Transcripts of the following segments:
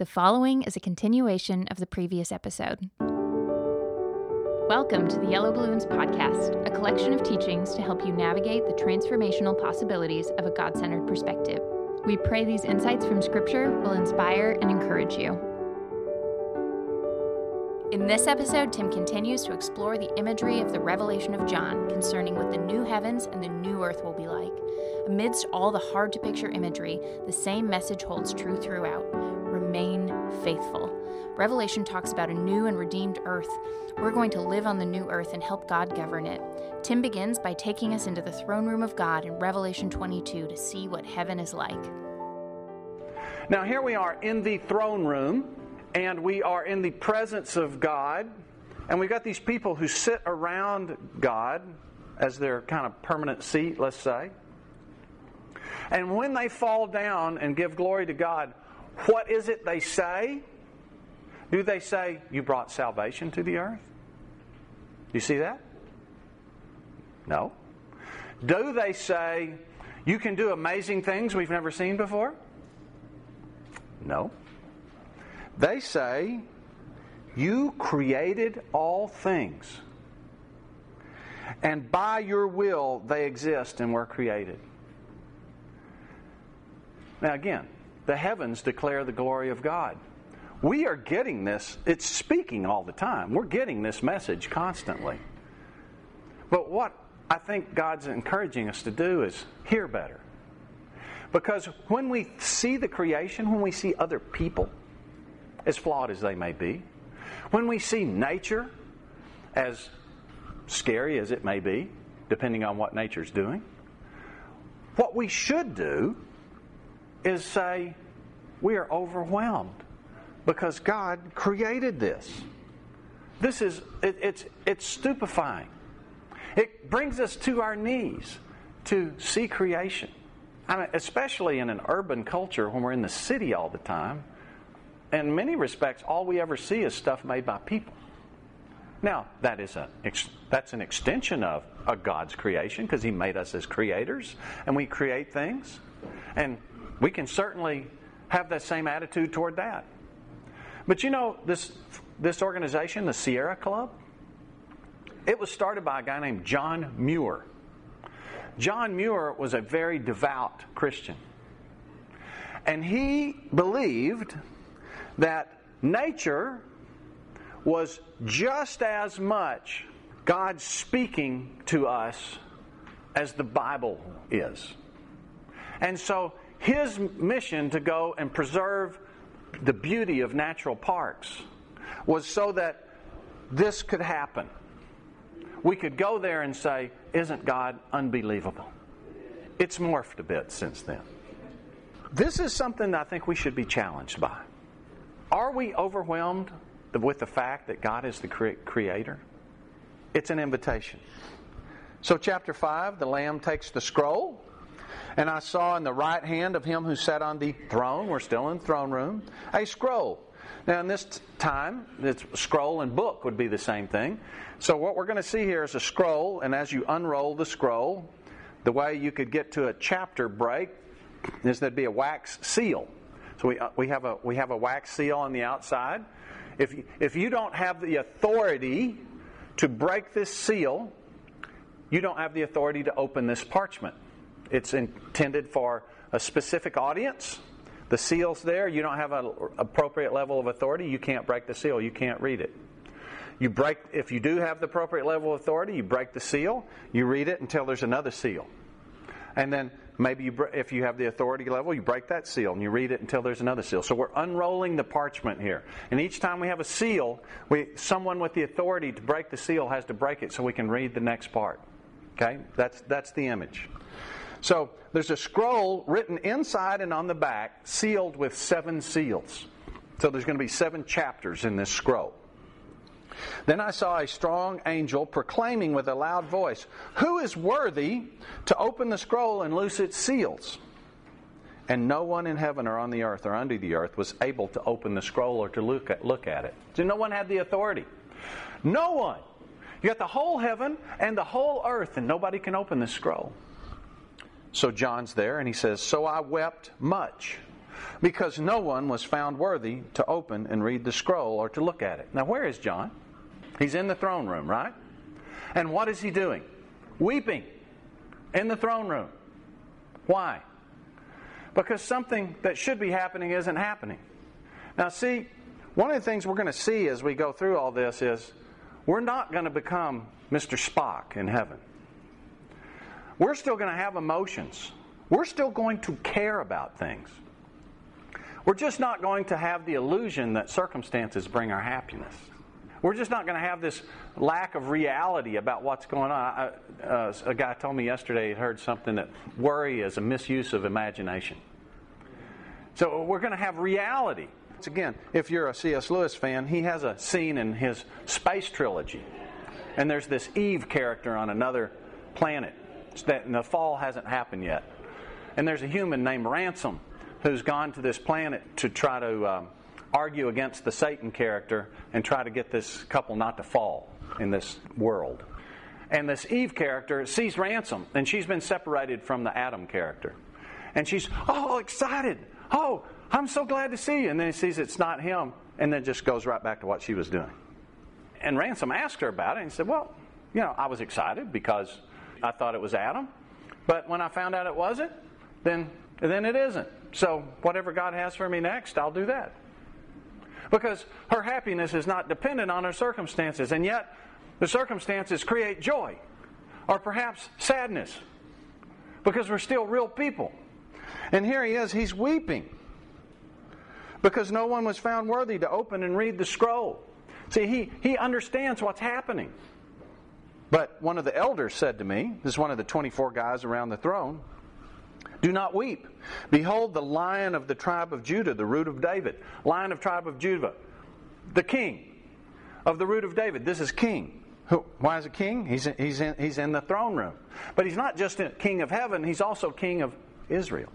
The following is a continuation of the previous episode. Welcome to the Yellow Balloons Podcast, a collection of teachings to help you navigate the transformational possibilities of a God centered perspective. We pray these insights from Scripture will inspire and encourage you. In this episode, Tim continues to explore the imagery of the revelation of John concerning what the new heavens and the new earth will be like. Amidst all the hard to picture imagery, the same message holds true throughout remain faithful. Revelation talks about a new and redeemed earth. We're going to live on the new earth and help God govern it. Tim begins by taking us into the throne room of God in Revelation 22 to see what heaven is like. Now, here we are in the throne room and we are in the presence of God, and we've got these people who sit around God as their kind of permanent seat, let's say. And when they fall down and give glory to God, what is it they say? Do they say, You brought salvation to the earth? You see that? No. Do they say, You can do amazing things we've never seen before? No. They say, You created all things. And by your will they exist and were created. Now, again, the heavens declare the glory of God. We are getting this, it's speaking all the time. We're getting this message constantly. But what I think God's encouraging us to do is hear better. Because when we see the creation, when we see other people, as flawed as they may be, when we see nature, as scary as it may be, depending on what nature's doing, what we should do is say, we are overwhelmed because God created this. This is, it, it's, it's stupefying. It brings us to our knees to see creation. I mean, especially in an urban culture when we're in the city all the time in many respects, all we ever see is stuff made by people. Now, that is a, that's an extension of a God's creation because He made us as creators and we create things. And we can certainly have that same attitude toward that. But you know, this, this organization, the Sierra Club, it was started by a guy named John Muir. John Muir was a very devout Christian. And he believed that nature was just as much God speaking to us as the Bible is. And so his mission to go and preserve the beauty of natural parks was so that this could happen. We could go there and say, Isn't God unbelievable? It's morphed a bit since then. This is something I think we should be challenged by. Are we overwhelmed with the fact that God is the creator? It's an invitation. So, chapter 5, the Lamb takes the scroll, and I saw in the right hand of him who sat on the throne, we're still in the throne room, a scroll. Now, in this time, it's scroll and book would be the same thing. So, what we're going to see here is a scroll, and as you unroll the scroll, the way you could get to a chapter break is there'd be a wax seal. So we, uh, we, have a, we have a wax seal on the outside. If, if you don't have the authority to break this seal, you don't have the authority to open this parchment. It's intended for a specific audience. The seal's there. You don't have an appropriate level of authority. You can't break the seal. You can't read it. You break if you do have the appropriate level of authority, you break the seal. You read it until there's another seal, and then Maybe you, if you have the authority level, you break that seal and you read it until there's another seal. So we're unrolling the parchment here. And each time we have a seal, we, someone with the authority to break the seal has to break it so we can read the next part. Okay? That's, that's the image. So there's a scroll written inside and on the back, sealed with seven seals. So there's going to be seven chapters in this scroll. Then I saw a strong angel proclaiming with a loud voice, Who is worthy to open the scroll and loose its seals? And no one in heaven or on the earth or under the earth was able to open the scroll or to look at, look at it. So no one had the authority. No one. You got the whole heaven and the whole earth, and nobody can open the scroll. So John's there, and he says, So I wept much because no one was found worthy to open and read the scroll or to look at it. Now, where is John? He's in the throne room, right? And what is he doing? Weeping in the throne room. Why? Because something that should be happening isn't happening. Now, see, one of the things we're going to see as we go through all this is we're not going to become Mr. Spock in heaven. We're still going to have emotions. We're still going to care about things. We're just not going to have the illusion that circumstances bring our happiness. We're just not going to have this lack of reality about what's going on. I, uh, a guy told me yesterday he heard something that worry is a misuse of imagination. So we're going to have reality. It's again, if you're a C.S. Lewis fan, he has a scene in his space trilogy. And there's this Eve character on another planet. That, the fall hasn't happened yet. And there's a human named Ransom who's gone to this planet to try to um, argue against the Satan character and try to get this couple not to fall in this world. And this Eve character sees Ransom, and she's been separated from the Adam character. And she's, oh, excited. Oh, I'm so glad to see you. And then he sees it's not him, and then just goes right back to what she was doing. And Ransom asked her about it, and said, well, you know, I was excited because I thought it was Adam. But when I found out it wasn't, then, then it isn't. So whatever God has for me next, I'll do that. Because her happiness is not dependent on her circumstances, and yet the circumstances create joy, or perhaps sadness, because we're still real people. And here he is, he's weeping because no one was found worthy to open and read the scroll. See, he, he understands what's happening. But one of the elders said to me, this is one of the 24 guys around the throne, do not weep. Behold, the lion of the tribe of Judah, the root of David. Lion of tribe of Judah. The king of the root of David. This is king. Why is it king? He's in, he's, in, he's in the throne room. But he's not just king of heaven, he's also king of Israel.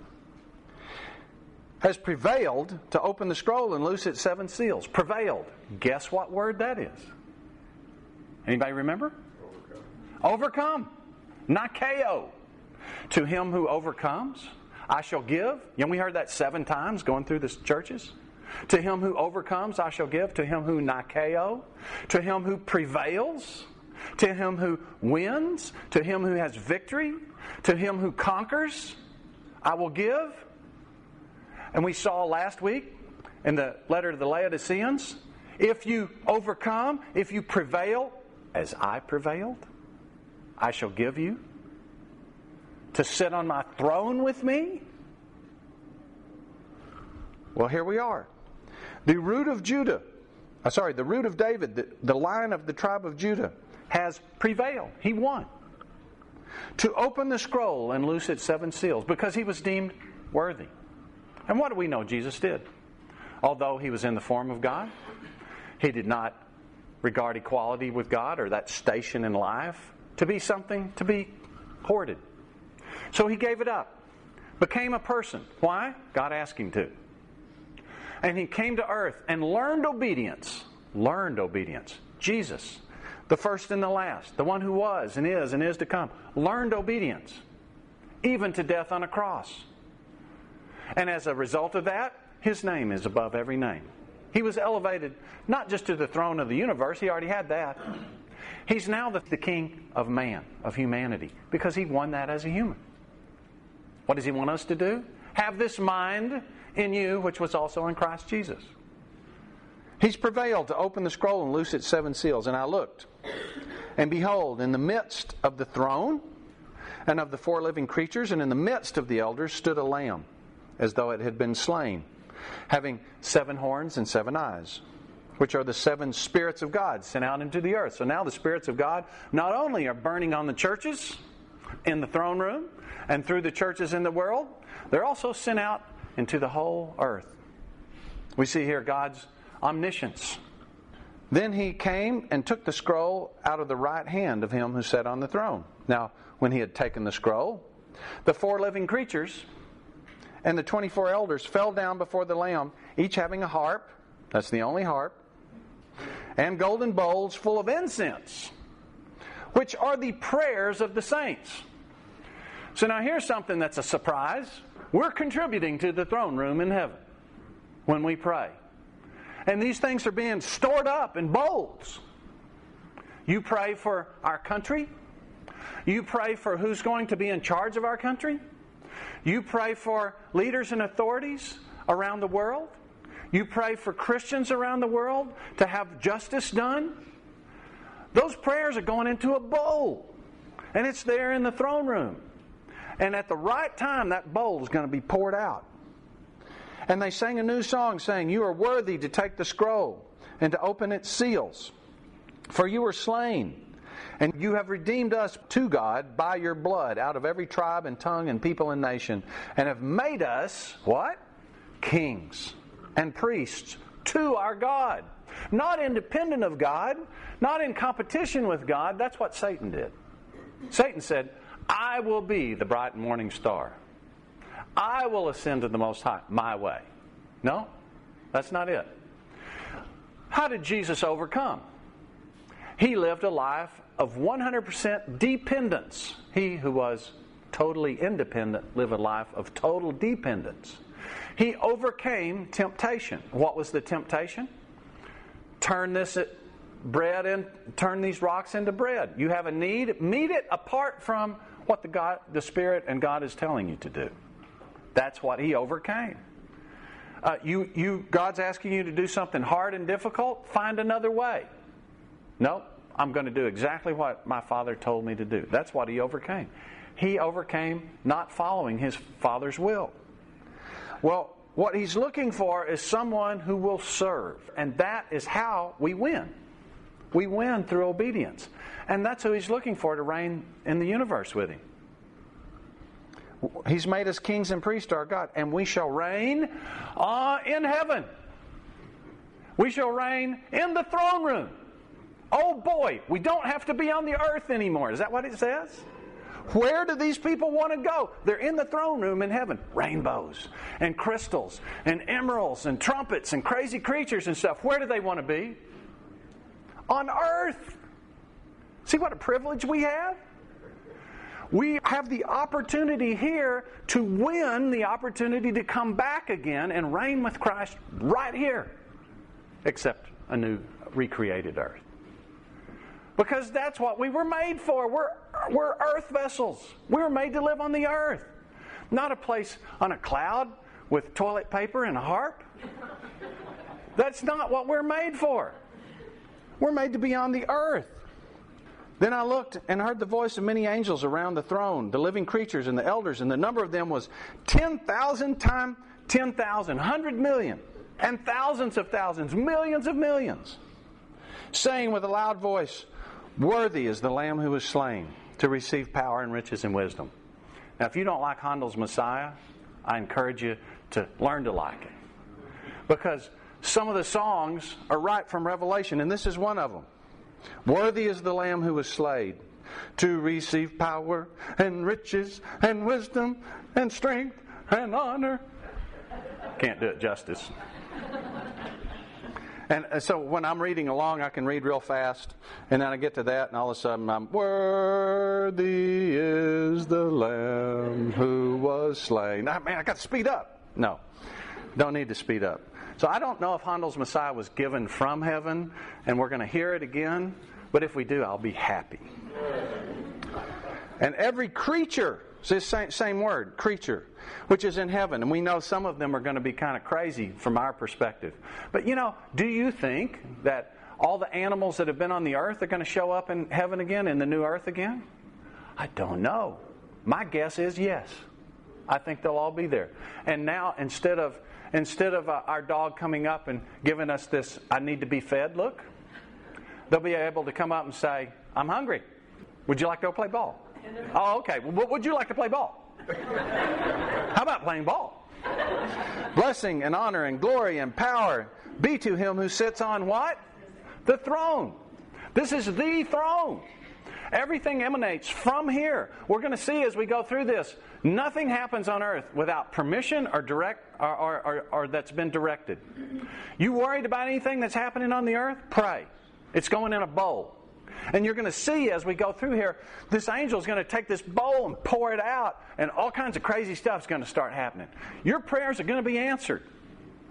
Has prevailed to open the scroll and loose its seven seals. Prevailed. Guess what word that is? Anybody remember? Overcome. Overcome. Nikeo. To him who overcomes, I shall give. Know, we heard that seven times going through the churches. To him who overcomes, I shall give. To him who nikeo. To him who prevails. To him who wins. To him who has victory. To him who conquers, I will give. And we saw last week in the letter to the Laodiceans if you overcome, if you prevail, as I prevailed, I shall give you to sit on my throne with me? Well, here we are. The root of Judah, uh, sorry, the root of David, the, the line of the tribe of Judah, has prevailed. He won. To open the scroll and loose its seven seals because he was deemed worthy. And what do we know Jesus did? Although he was in the form of God, he did not regard equality with God or that station in life to be something to be hoarded. So he gave it up, became a person. Why? God asked him to. And he came to earth and learned obedience. Learned obedience. Jesus, the first and the last, the one who was and is and is to come, learned obedience, even to death on a cross. And as a result of that, his name is above every name. He was elevated not just to the throne of the universe, he already had that. He's now the, the king of man, of humanity, because he won that as a human. What does he want us to do? Have this mind in you, which was also in Christ Jesus. He's prevailed to open the scroll and loose its seven seals. And I looked, and behold, in the midst of the throne and of the four living creatures, and in the midst of the elders, stood a lamb, as though it had been slain, having seven horns and seven eyes which are the seven spirits of God sent out into the earth. So now the spirits of God not only are burning on the churches in the throne room and through the churches in the world, they're also sent out into the whole earth. We see here God's omniscience. Then he came and took the scroll out of the right hand of him who sat on the throne. Now, when he had taken the scroll, the four living creatures and the 24 elders fell down before the Lamb, each having a harp. That's the only harp and golden bowls full of incense, which are the prayers of the saints. So now here's something that's a surprise. We're contributing to the throne room in heaven when we pray. And these things are being stored up in bowls. You pray for our country. You pray for who's going to be in charge of our country. You pray for leaders and authorities around the world. You pray for Christians around the world to have justice done. Those prayers are going into a bowl, and it's there in the throne room. And at the right time, that bowl is going to be poured out. And they sang a new song saying, You are worthy to take the scroll and to open its seals. For you were slain, and you have redeemed us to God by your blood out of every tribe and tongue and people and nation, and have made us, what? Kings and priests to our God. Not independent of God, not in competition with God. That's what Satan did. Satan said, I will be the bright morning star. I will ascend to the Most High my way. No, that's not it. How did Jesus overcome? He lived a life of 100% dependence. He who was totally independent lived a life of total dependence. He overcame temptation. What was the temptation? Turn this bread and turn these rocks into bread. You have a need, meet it apart from what the God, the Spirit and God is telling you to do. That's what he overcame. Uh, you, you, God's asking you to do something hard and difficult. Find another way. No, I'm going to do exactly what my father told me to do. That's what he overcame. He overcame not following his father's will. Well, what he's looking for is someone who will serve, and that is how we win. We win through obedience. And that's who he's looking for to reign in the universe with him. He's made us kings and priests to our God, and we shall reign uh, in heaven. We shall reign in the throne room. Oh boy, we don't have to be on the earth anymore. Is that what it says? Where do these people want to go? They're in the throne room in heaven. Rainbows and crystals and emeralds and trumpets and crazy creatures and stuff. Where do they want to be? On earth. See what a privilege we have? We have the opportunity here to win the opportunity to come back again and reign with Christ right here, except a new recreated earth. Because that's what we were made for. We're, we're earth vessels. We were made to live on the earth, not a place on a cloud with toilet paper and a harp. That's not what we're made for. We're made to be on the earth. Then I looked and heard the voice of many angels around the throne, the living creatures and the elders, and the number of them was 10,000 times 10,000, 100 million, and thousands of thousands, millions of millions, saying with a loud voice, Worthy is the Lamb who was slain to receive power and riches and wisdom. Now, if you don't like Handel's Messiah, I encourage you to learn to like it. Because some of the songs are right from Revelation, and this is one of them. Worthy is the Lamb who was slain to receive power and riches and wisdom and strength and honor. Can't do it justice. And uh, so when I'm reading along, I can read real fast, and then I get to that, and all of a sudden I'm, Worthy is the Lamb who was slain. I, man, I got to speed up. No, don't need to speed up. So I don't know if Handel's Messiah was given from heaven, and we're going to hear it again, but if we do, I'll be happy. And every creature, this same, same word, creature, which is in heaven, and we know some of them are going to be kind of crazy from our perspective. But you know, do you think that all the animals that have been on the earth are going to show up in heaven again, in the new earth again? I don't know. My guess is yes. I think they'll all be there. And now, instead of instead of uh, our dog coming up and giving us this, I need to be fed look, they'll be able to come up and say, I'm hungry. Would you like to go play ball? Oh, okay. Well, would you like to play ball? How about playing ball? Blessing and honor and glory and power be to him who sits on what? The throne. This is the throne. Everything emanates from here. We're going to see as we go through this, nothing happens on earth without permission or direct or, or, or, or that's been directed. You worried about anything that's happening on the earth? Pray. It's going in a bowl. And you're going to see as we go through here, this angel is going to take this bowl and pour it out, and all kinds of crazy stuff is going to start happening. Your prayers are going to be answered.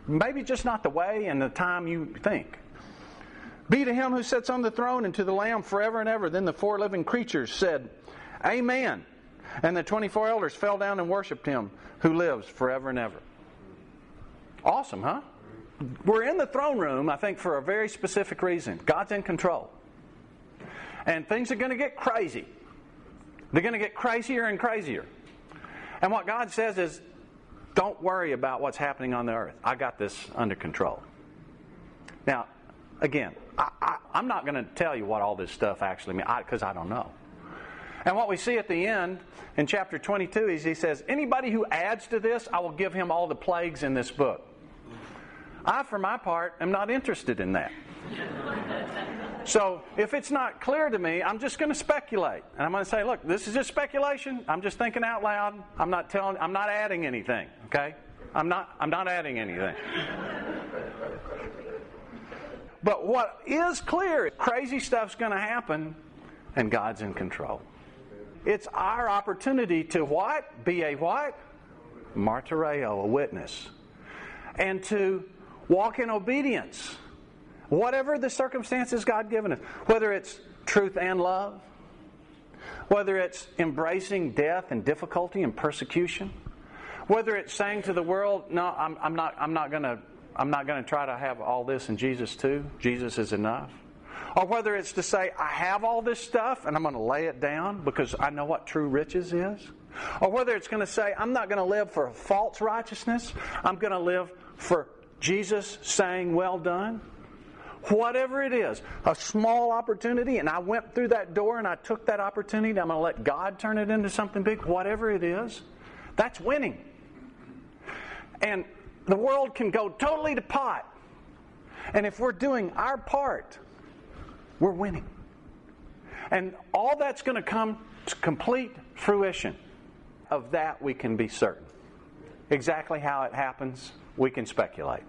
Maybe just not the way and the time you think. Be to him who sits on the throne and to the Lamb forever and ever. Then the four living creatures said, Amen. And the 24 elders fell down and worshiped him who lives forever and ever. Awesome, huh? We're in the throne room, I think, for a very specific reason. God's in control. And things are going to get crazy. They're going to get crazier and crazier. And what God says is, don't worry about what's happening on the earth. I got this under control. Now, again, I, am not going to tell you what all this stuff actually means because I, I don't know. And what we see at the end in chapter 22 is he says, Anybody who adds to this, I will give him all the plagues in this book. I, for my part, am not interested in that. So if it's not clear to me, I'm just going to speculate. And I'm going to say, look, this is just speculation. I'm just thinking out loud. I'm not telling I'm not adding anything, okay? I'm not I'm not adding anything. but what is clear, crazy stuff's going to happen and God's in control. It's our opportunity to what? Be a what? Martyreo, a witness. And to walk in obedience. Whatever the circumstances God given us, whether it's truth and love, whether it's embracing death and difficulty and persecution, whether it's saying to the world, "No, I'm, I'm not. I'm not going to. I'm not going to try to have all this in Jesus too. Jesus is enough." Or whether it's to say, I have all this stuff and I'm going to lay it down because I know what true riches is. Or whether it's going to say, I'm not going to live for false righteousness, I'm going to live for Jesus saying, Well done. Whatever it is, a small opportunity, and I went through that door and I took that opportunity, I'm going to let God turn it into something big. Whatever it is, that's winning. And the world can go totally to pot. And if we're doing our part, we're winning. And all that's going to come to complete fruition. Of that, we can be certain. Exactly how it happens, we can speculate.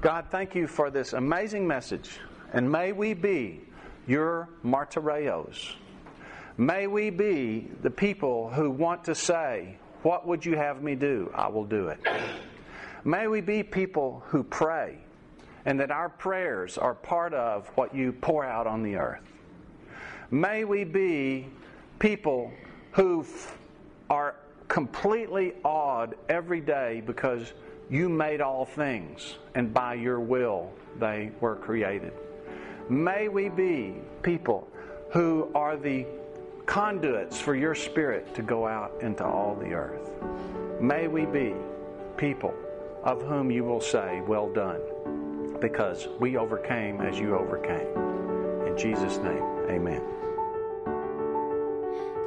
God, thank you for this amazing message. And may we be your martyreos. May we be the people who want to say, What would you have me do? I will do it. May we be people who pray and that our prayers are part of what you pour out on the earth. May we be people who are completely awed every day because you made all things and by your will they were created. May we be people who are the conduits for your spirit to go out into all the earth. May we be people of whom you will say, Well done because we overcame as you overcame. In Jesus' name, amen.